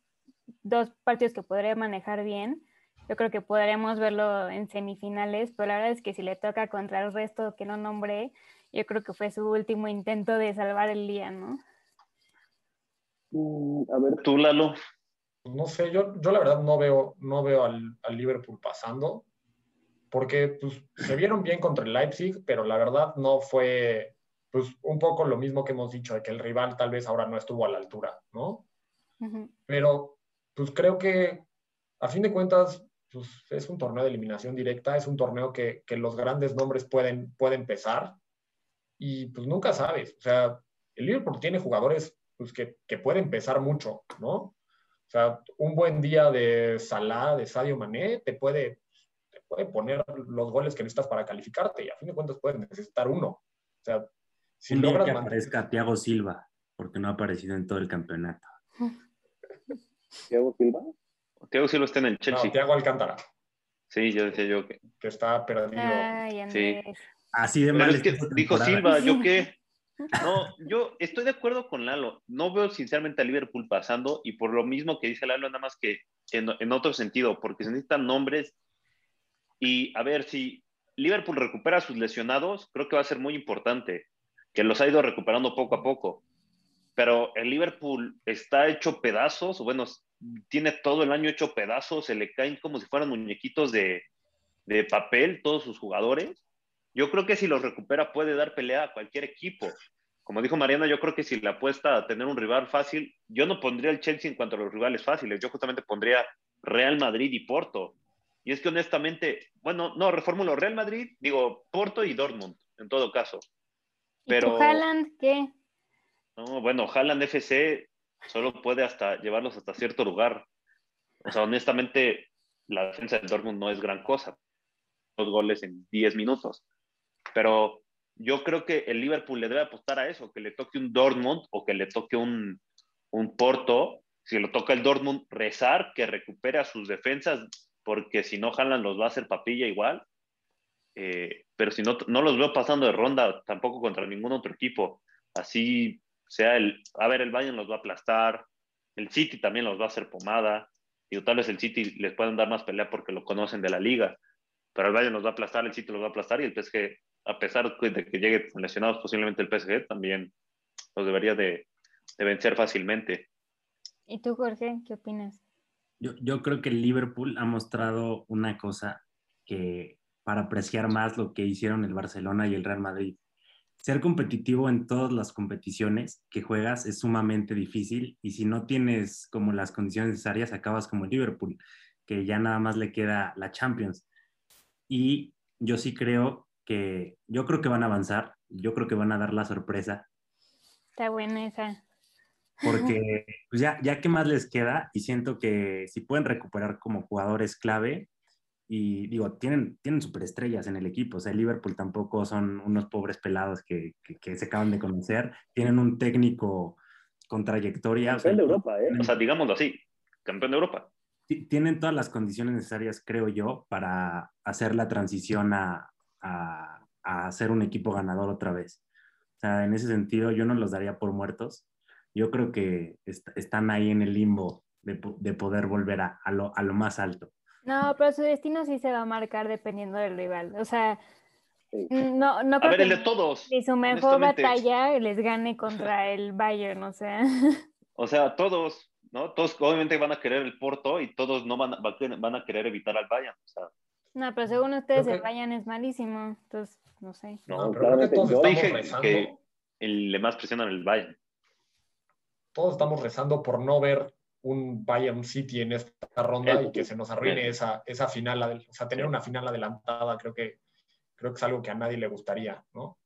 S5: dos partidos que podría manejar bien. Yo creo que podremos verlo en semifinales, pero la verdad es que si le toca contra el resto que no nombré, yo creo que fue su último intento de salvar el día, ¿no?
S1: Mm, a ver,
S2: Tú, Lalo.
S3: No sé, yo, yo la verdad no veo, no veo al, al Liverpool pasando, porque pues, se vieron bien contra el Leipzig, pero la verdad no fue pues, un poco lo mismo que hemos dicho, de que el rival tal vez ahora no estuvo a la altura, ¿no? Pero pues creo que a fin de cuentas pues, es un torneo de eliminación directa, es un torneo que, que los grandes nombres pueden, pueden pesar y pues nunca sabes, o sea, el Liverpool tiene jugadores pues, que, que pueden pesar mucho, ¿no? O sea, un buen día de Salah, de Sadio Mané, te puede, te puede poner los goles que necesitas para calificarte y a fin de cuentas puedes necesitar uno. O sea, si
S4: Un día
S3: logras
S4: que
S3: mantener-
S4: aparezca Thiago Silva, porque no ha aparecido en todo el campeonato.
S1: Thiago Silva.
S2: Thiago Silva está en el Chelsea.
S3: No, Thiago Alcántara,
S2: Sí, yo decía yo que.
S3: que está perdido.
S5: Ay, Andrés.
S4: Así de
S2: Pero
S4: mal
S2: es que dijo. Silva, ¿yo qué? No, yo estoy de acuerdo con Lalo. No veo sinceramente a Liverpool pasando y por lo mismo que dice Lalo, nada más que en, en otro sentido, porque se necesitan nombres. Y a ver, si Liverpool recupera a sus lesionados, creo que va a ser muy importante, que los ha ido recuperando poco a poco. Pero el Liverpool está hecho pedazos, o bueno, tiene todo el año hecho pedazos, se le caen como si fueran muñequitos de, de papel todos sus jugadores. Yo creo que si los recupera puede dar pelea a cualquier equipo. Como dijo Mariana, yo creo que si le apuesta a tener un rival fácil, yo no pondría el Chelsea en cuanto a los rivales fáciles, yo justamente pondría Real Madrid y Porto. Y es que honestamente, bueno, no, reformulo Real Madrid, digo Porto y Dortmund, en todo caso.
S5: ¿Y
S2: Pero,
S5: tu Haaland qué?
S2: no, bueno, Haaland FC solo puede hasta llevarlos hasta cierto lugar. O sea, honestamente, la defensa del Dortmund no es gran cosa. Dos goles en 10 minutos. Pero yo creo que el Liverpool le debe apostar a eso, que le toque un Dortmund o que le toque un, un Porto. Si lo toca el Dortmund, rezar que recupere a sus defensas, porque si no, Haaland los va a hacer papilla igual. Eh, pero si no, no los veo pasando de ronda tampoco contra ningún otro equipo. Así sea el, a ver, el Bayern los va a aplastar, el City también los va a hacer pomada, y tal vez el City les pueden dar más pelea porque lo conocen de la liga, pero el Bayern los va a aplastar, el City los va a aplastar, y el PSG, a pesar de que llegue lesionados posiblemente el PSG, también los debería de, de vencer fácilmente.
S5: ¿Y tú, Jorge, qué opinas?
S4: Yo, yo creo que el Liverpool ha mostrado una cosa que para apreciar más lo que hicieron el Barcelona y el Real Madrid. Ser competitivo en todas las competiciones que juegas es sumamente difícil y si no tienes como las condiciones necesarias acabas como el Liverpool, que ya nada más le queda la Champions. Y yo sí creo que, yo creo que van a avanzar, yo creo que van a dar la sorpresa
S5: Está buena esa.
S4: porque pues ya, ya qué más les queda y siento que si pueden recuperar como jugadores clave y digo, tienen, tienen superestrellas en el equipo, o sea, el Liverpool tampoco son unos pobres pelados que, que, que se acaban de conocer, tienen un técnico con trayectoria. o sea,
S1: Campeón de Europa, ¿eh?
S2: O sea, digámoslo así, campeón de Europa.
S4: ti- tienen todas las condiciones necesarias, creo yo, para hacer la transición a, a, a ser un equipo ganador otra vez. O sea, en ese sentido, yo no los daría por muertos. yo creo que est- están ahí en el limbo de, de poder volver a, a lo, a lo más alto.
S5: No, pero su destino sí se va a marcar dependiendo del rival. O sea, no, no
S2: A
S5: creo
S2: ver,
S5: que
S2: el de todos.
S5: ni su mejor batalla les gane contra el Bayern, o sea.
S2: O sea, todos, ¿no? Todos obviamente van a querer el Porto y todos no van a, van a querer evitar al Bayern. O sea,
S5: No, pero según ustedes
S3: Creo
S5: el
S3: que-
S5: Bayern es malísimo, entonces no sé.
S2: no.
S3: No, pero creo que
S1: claramente
S3: todos
S1: yo
S3: estamos
S2: dije
S3: rezando.
S2: que- el, le más presionan el Bayern.
S3: Todos estamos rezando por no ver un Bayern City en esta ronda
S2: Eso
S3: y que se nos arruine
S2: Eso.
S3: esa, esa final. O sea, tener una final adelantada creo que, creo que es algo que a nadie le gustaría, ¿no?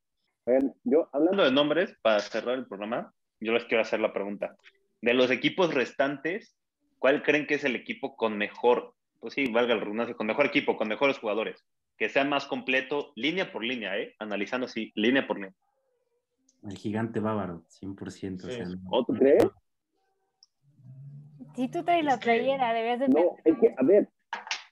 S1: Yo hablando
S2: de nombres, para cerrar el programa, yo les quiero hacer la pregunta. De los equipos restantes, ¿cuál creen que es el equipo con mejor, pues sí, valga la redundancia, con mejor equipo, con mejores jugadores? Que sea más completo, línea por línea, ¿eh? Analizando así, línea por línea.
S4: El gigante bávaro, 100%. o
S3: Sí.
S4: sea, no-
S1: ¿O tú crees?
S5: Si tú traes la playera, deberías de
S1: No, es que, a ver,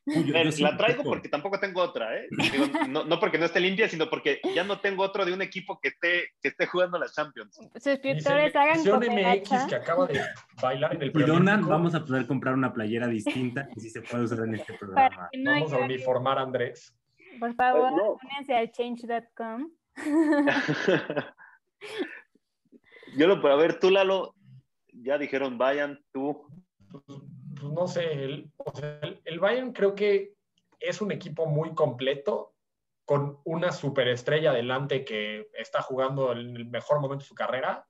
S4: Yo- yo sí
S2: la traigo
S4: poco.
S2: porque tampoco tengo otra, ¿eh? Digo, no, no porque no esté limpia, sino porque ya no tengo otro de un equipo que esté, que esté jugando la Champions.
S5: suscriptores hagan
S3: MX que acaba de bailar en el
S4: Si donan, vamos a poder comprar una playera distinta que sí se puede usar en este programa.
S5: no
S3: Vamos a uniformar a Andrés.
S5: Por favor,
S1: Eh, no.
S5: únanse al change.com.
S2: Yo lo puedo ver, tú, Lalo, ya dijeron, vayan, tú.
S3: Pues no sé, el, o el- Bayern creo que es un equipo muy completo, con una superestrella adelante que está jugando en el mejor momento de su carrera,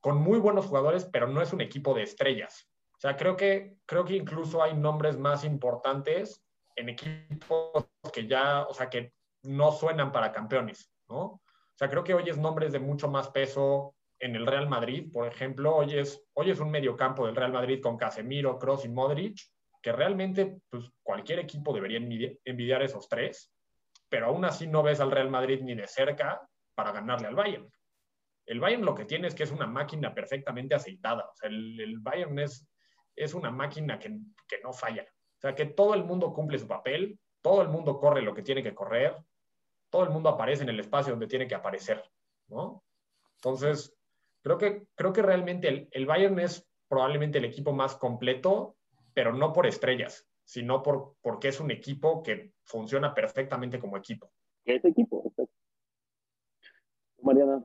S3: con muy buenos jugadores, pero no es un equipo de estrellas. O sea, creo que, creo que incluso hay nombres más importantes en equipos que ya, o sea, que no suenan para campeones, ¿no? O sea, creo que hoy es nombres de mucho más peso en el Real Madrid, por ejemplo, hoy es, hoy es un mediocampo del Real Madrid con Casemiro, Kroos y Modric, que realmente pues, cualquier equipo debería envidi- envidiar esos tres, pero aún así no ves al Real Madrid ni de cerca para ganarle al Bayern. El Bayern lo que tiene es que es una máquina perfectamente aceitada. O sea, el, el Bayern es, es una máquina que, que no falla. O sea, que todo el mundo cumple su papel, todo el mundo corre lo que tiene que correr, todo el mundo aparece en el espacio donde tiene que aparecer, ¿no? Entonces, creo que, creo que realmente el, el Bayern es probablemente el equipo más completo, pero no por estrellas, sino por, porque es un equipo que funciona perfectamente como equipo.
S1: ¿qué es equipo? Exacto. Mariana,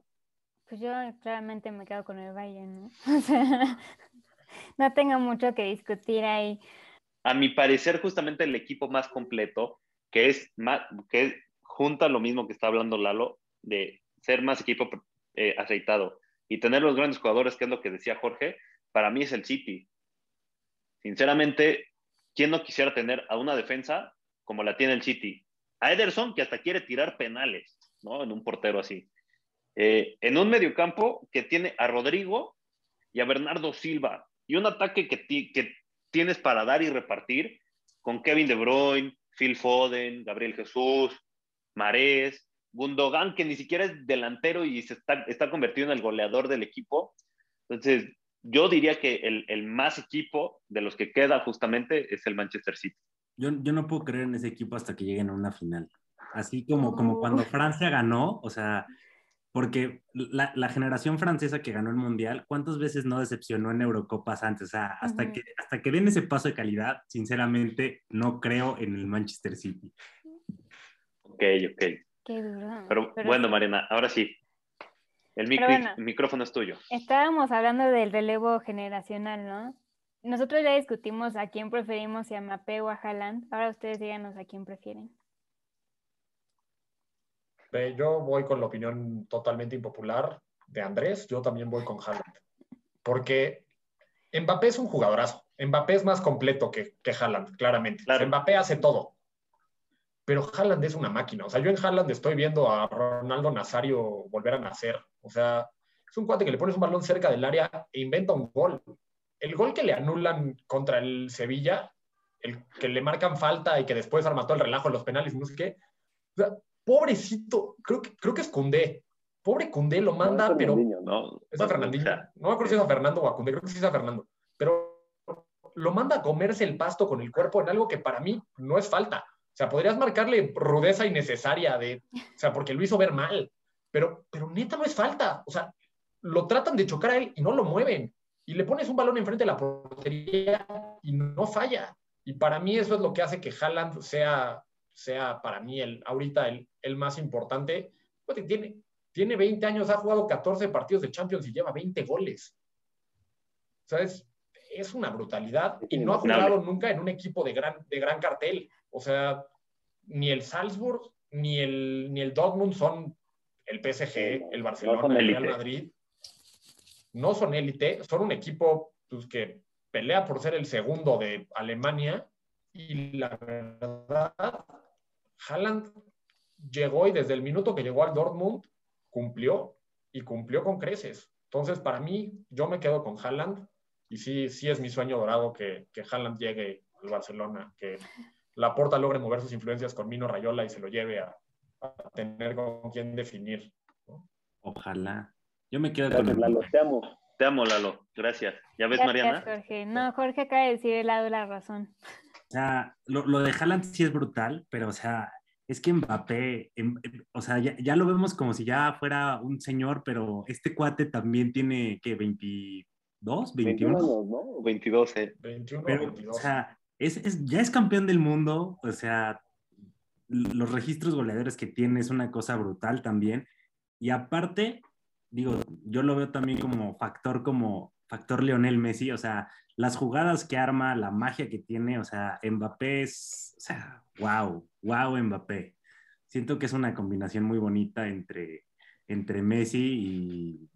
S5: Pues yo claramente me quedo con el Bayern, ¿no? O sea, no tengo mucho que discutir ahí.
S2: A mi parecer, justamente el equipo más completo, que es más, que junta lo mismo que está hablando Lalo, de ser más equipo eh, aceitado y tener los grandes jugadores, que es lo que decía Jorge, para mí es el City. Sinceramente, ¿quién no quisiera tener a una defensa como la tiene el City? A Ederson, que hasta quiere tirar penales, ¿no? En un portero así. Eh, en un mediocampo que tiene a Rodrigo y a Bernardo Silva, y un ataque que, que tienes para dar y repartir con Kevin De Bruyne, Phil Foden, Gabriel Jesús, Marés, Gundogan, que ni siquiera es delantero y se está, está convertido en el goleador del equipo. Entonces, yo diría que el, el más equipo de los que queda justamente es el Manchester City.
S4: Yo, yo no puedo creer en ese equipo hasta que lleguen a una final. Así como, como cuando Francia ganó, o sea, porque la, la generación francesa que ganó el Mundial, ¿cuántas veces no decepcionó en Eurocopas antes? O sea, hasta, que, hasta que den ese paso de calidad, sinceramente, no creo en el Manchester City.
S2: Ok, ok.
S5: Qué duro.
S2: Pero,
S5: Pero
S2: bueno,
S5: sí.
S2: Mariana, ahora sí. El, micro-
S5: bueno.
S2: el micrófono es tuyo.
S5: Estábamos hablando del relevo generacional, ¿no? Nosotros ya discutimos a quién preferimos, si a Mbappé o a Haaland. Ahora ustedes díganos a quién prefieren.
S3: Yo voy con la opinión totalmente impopular de Andrés, yo también voy con Haaland. Porque Mbappé es un jugadorazo. Mbappé es más completo que, que Haaland, claramente. O sea,
S2: Claro.
S3: Mbappé hace todo. Pero Haaland es una máquina. O sea, yo en Haaland estoy viendo a Ronaldo Nazario volver a nacer. O sea, es un cuate que le pones un balón cerca del área e inventa un gol. El gol que le anulan contra el Sevilla, el que le marcan falta y que después arma todo el relajo en los penales no sé qué. O sea, pobrecito, creo que, creo que es Cundé. Pobre Cundé lo manda,
S1: no, es
S3: pero
S1: ¿no?
S3: es a Fernandinho. No me acuerdo si es a Fernando o a Cundé, creo que sí es a Fernando. Pero lo manda a comerse el pasto con el cuerpo en algo que para mí no es falta. O sea, podrías marcarle rudeza innecesaria de, o sea, porque lo hizo ver mal. Pero, pero neta no es falta. O sea, lo tratan de chocar a él y no lo mueven. Y le pones un balón enfrente de la portería y no falla. Y para mí eso es lo que hace que Haaland sea, sea para mí el, ahorita el, el más importante. Porque tiene, tiene 20 años, ha jugado 14 partidos de Champions y lleva 20 goles. O sea, es, es una brutalidad y no ha jugado nunca en un equipo de gran, de gran cartel. O sea, ni el Salzburg ni el, ni el Dortmund son el PSG, el Barcelona, el Real Madrid. No son élite, son un equipo pues, que pelea por ser el segundo de Alemania y la verdad, Haaland llegó y desde el minuto que llegó al Dortmund cumplió y cumplió con creces. Entonces, para mí, yo me quedo con Haaland y sí, sí es mi sueño dorado que, que Haaland llegue al Barcelona, que la Porta logre mover sus influencias con Mino Rayola y se lo lleve a, tener con quién definir.
S4: Ojalá. Yo me quedo
S1: con Lalo, te amo.
S2: Te amo, Lalo. Gracias. ¿Ya ves, Mariana?
S5: Jorge. No, Jorge acaba de decir el lado de la razón.
S4: O sea, lo, lo de Haaland sí es brutal, pero, o sea, es que Mbappé, em, em, o sea, ya, lo vemos como si ya fuera un señor, pero este cuate también tiene, ¿qué? ¿22? ¿21? 21,
S2: ¿no? 22,
S3: eh. 21,
S4: pero,
S3: 22.
S4: O sea, es, es, ya es campeón del mundo, o sea, los registros goleadores que tiene es una cosa brutal también. Y aparte, digo, yo lo veo también como factor, como factor Leonel Messi, o sea, las jugadas que arma, la magia que tiene, o sea, Mbappé es, o sea, wow, wow Mbappé. Siento que es una combinación muy bonita entre, entre Messi y...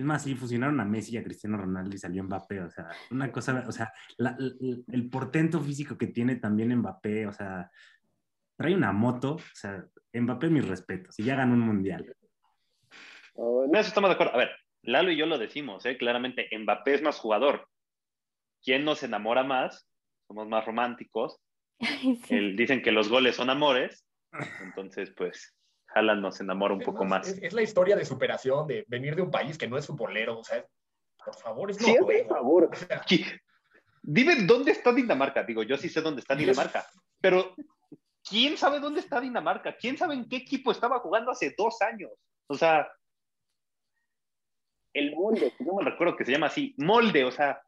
S4: Es más, sí, fusionaron a Messi y a Cristiano Ronaldo y salió Mbappé, o sea, una cosa, o sea, el portento físico que tiene también Mbappé, o sea, trae una moto, o sea, Mbappé mis respetos, y ya ganó un mundial.
S2: En eso estamos de acuerdo. A ver, Lalo y yo lo decimos, ¿eh? claramente, Mbappé es más jugador. ¿Quién nos enamora más? Somos más románticos. dicen que los goles son amores, entonces pues Haaland nos enamora un poco más.
S3: Es, la historia de superación, de venir de un país que no es futbolero, o sea, por favor, es no
S1: por favor.
S2: Dime dónde está Dinamarca. Digo, yo sí sé dónde está Dinamarca, pero ¿quién sabe dónde está Dinamarca? ¿Quién sabe en qué equipo estaba jugando hace dos años? O sea, el molde, no me recuerdo que se llama así, molde, o sea,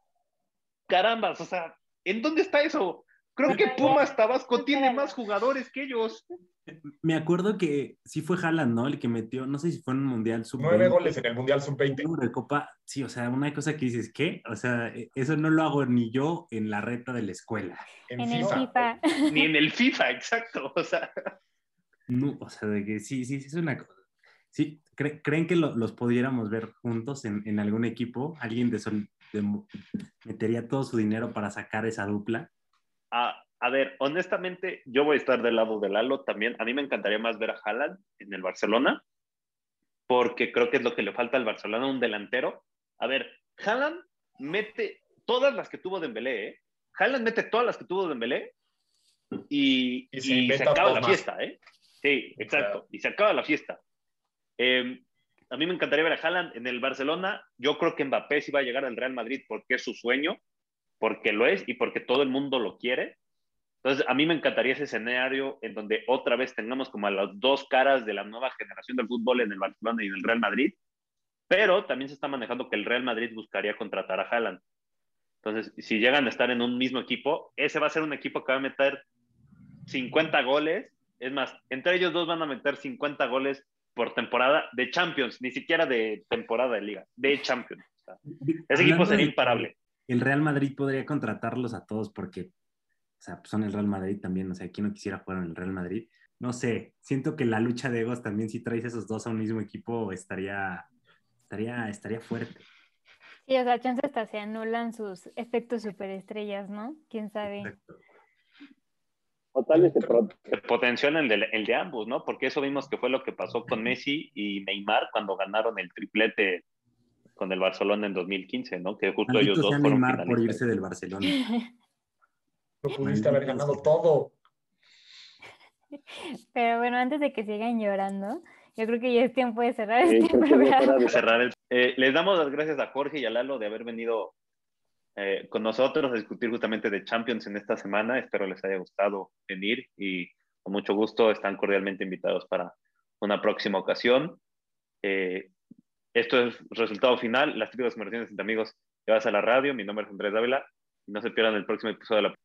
S2: carambas, o sea, ¿en dónde está eso? Creo que Pumas Tabasco tiene más jugadores que ellos.
S4: Me acuerdo que sí fue Haaland, ¿no? El que metió, no sé si fue en un Mundial
S3: Sub-20. Nueve goles en el Mundial Sub-20.
S4: De Copa, sí, o sea, una cosa que dices, ¿qué? O sea, e, eso no lo hago ni yo en la reta de la escuela.
S5: En, el FIFA.
S2: Ni en el FIFA, exacto, o sea.
S4: No, o sea, de que sí, sí, sí, es una cosa. Sí, ¿creen que los pudiéramos ver juntos en, en algún equipo? ¿Alguien de, sol, metería todo su dinero para sacar esa dupla?
S2: A ver, honestamente, yo voy a estar del lado de Lalo también. A mí me encantaría más ver a Haaland en el Barcelona, porque creo que es lo que le falta al Barcelona, un delantero. A ver, Haaland mete todas las que tuvo Dembélé, ¿eh? Haaland mete todas las que tuvo Dembélé y, y, se, acaba la fiesta, ¿eh? Sí, exacto, y se acaba la fiesta. Em, a mí me encantaría ver a Haaland en el Barcelona. Yo creo que Mbappé sí va a llegar al Real Madrid porque es su sueño, porque lo es y porque todo el mundo lo quiere. Entonces, a mí me encantaría ese escenario en donde otra vez tengamos como a las dos caras de la nueva generación del fútbol en el Barcelona y en el Real Madrid. Pero también se está manejando que el Real Madrid buscaría contratar a Haaland. Entonces, si llegan a estar en un mismo equipo, ese va a ser un equipo que va a meter 50 goles. Es más, entre ellos dos van a meter 50 goles por temporada de Champions, ni siquiera de temporada de liga, de Champions. ese equipo sería imparable.
S4: El Real Madrid podría contratarlos a todos porque, o sea, son el Real Madrid también, o sea, ¿quién no quisiera jugar en el Real Madrid? No sé, siento que la lucha de egos también, si traes esos dos a un mismo equipo, estaría, estaría, estaría fuerte.
S5: Sí, o sea, chance hasta se anulan sus efectos superestrellas, ¿no? ¿Quién sabe? Exacto.
S1: O tal vez
S2: se potencial el de, el de ambos, ¿no? Porque eso vimos que fue lo que pasó con Messi y Neymar cuando ganaron el triplete con el Barcelona en 2015, ¿no? Que justo ellos dos fueron
S4: Neymar por irse del Barcelona.
S3: No pudiste haber ganado todo.
S5: Pero bueno, antes de que sigan llorando, yo creo que ya es tiempo de cerrar este programa.
S2: Cerrar eh, les damos las gracias a Jorge y a Lalo de haber venido eh, con nosotros a discutir justamente de Champions en esta semana. Espero les haya gustado venir y con mucho gusto están cordialmente invitados para una próxima ocasión. Eh, esto es resultado final. Las típicas conversaciones entre amigos. Te vas a la radio. Mi nombre es Andrés Dávila. Y no se pierdan el próximo episodio de la